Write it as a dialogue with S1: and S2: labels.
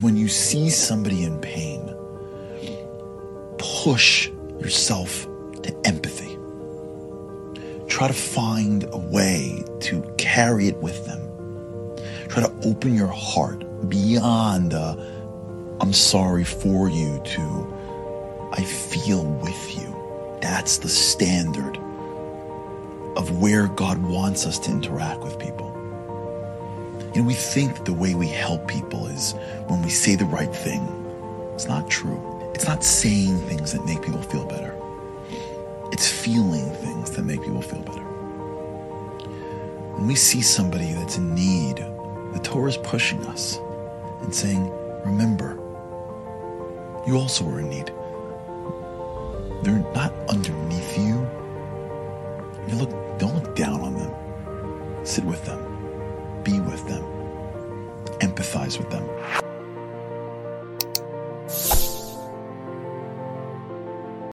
S1: When you see somebody in pain, push yourself to empathy. Try to find a way to carry it with them. Try to open your heart beyond I'm sorry for you to I feel with you. That's the standard of where God wants us to interact with people. You know, we think the way we help people is when we say the right thing. It's not true. It's not saying things that make people feel better. It's feeling things that make people feel better. When we see somebody that's in need, the Torah is pushing us and saying, remember, you also are in need. They're not underneath you. You look, don't look down on them. Sit with them, empathize with them.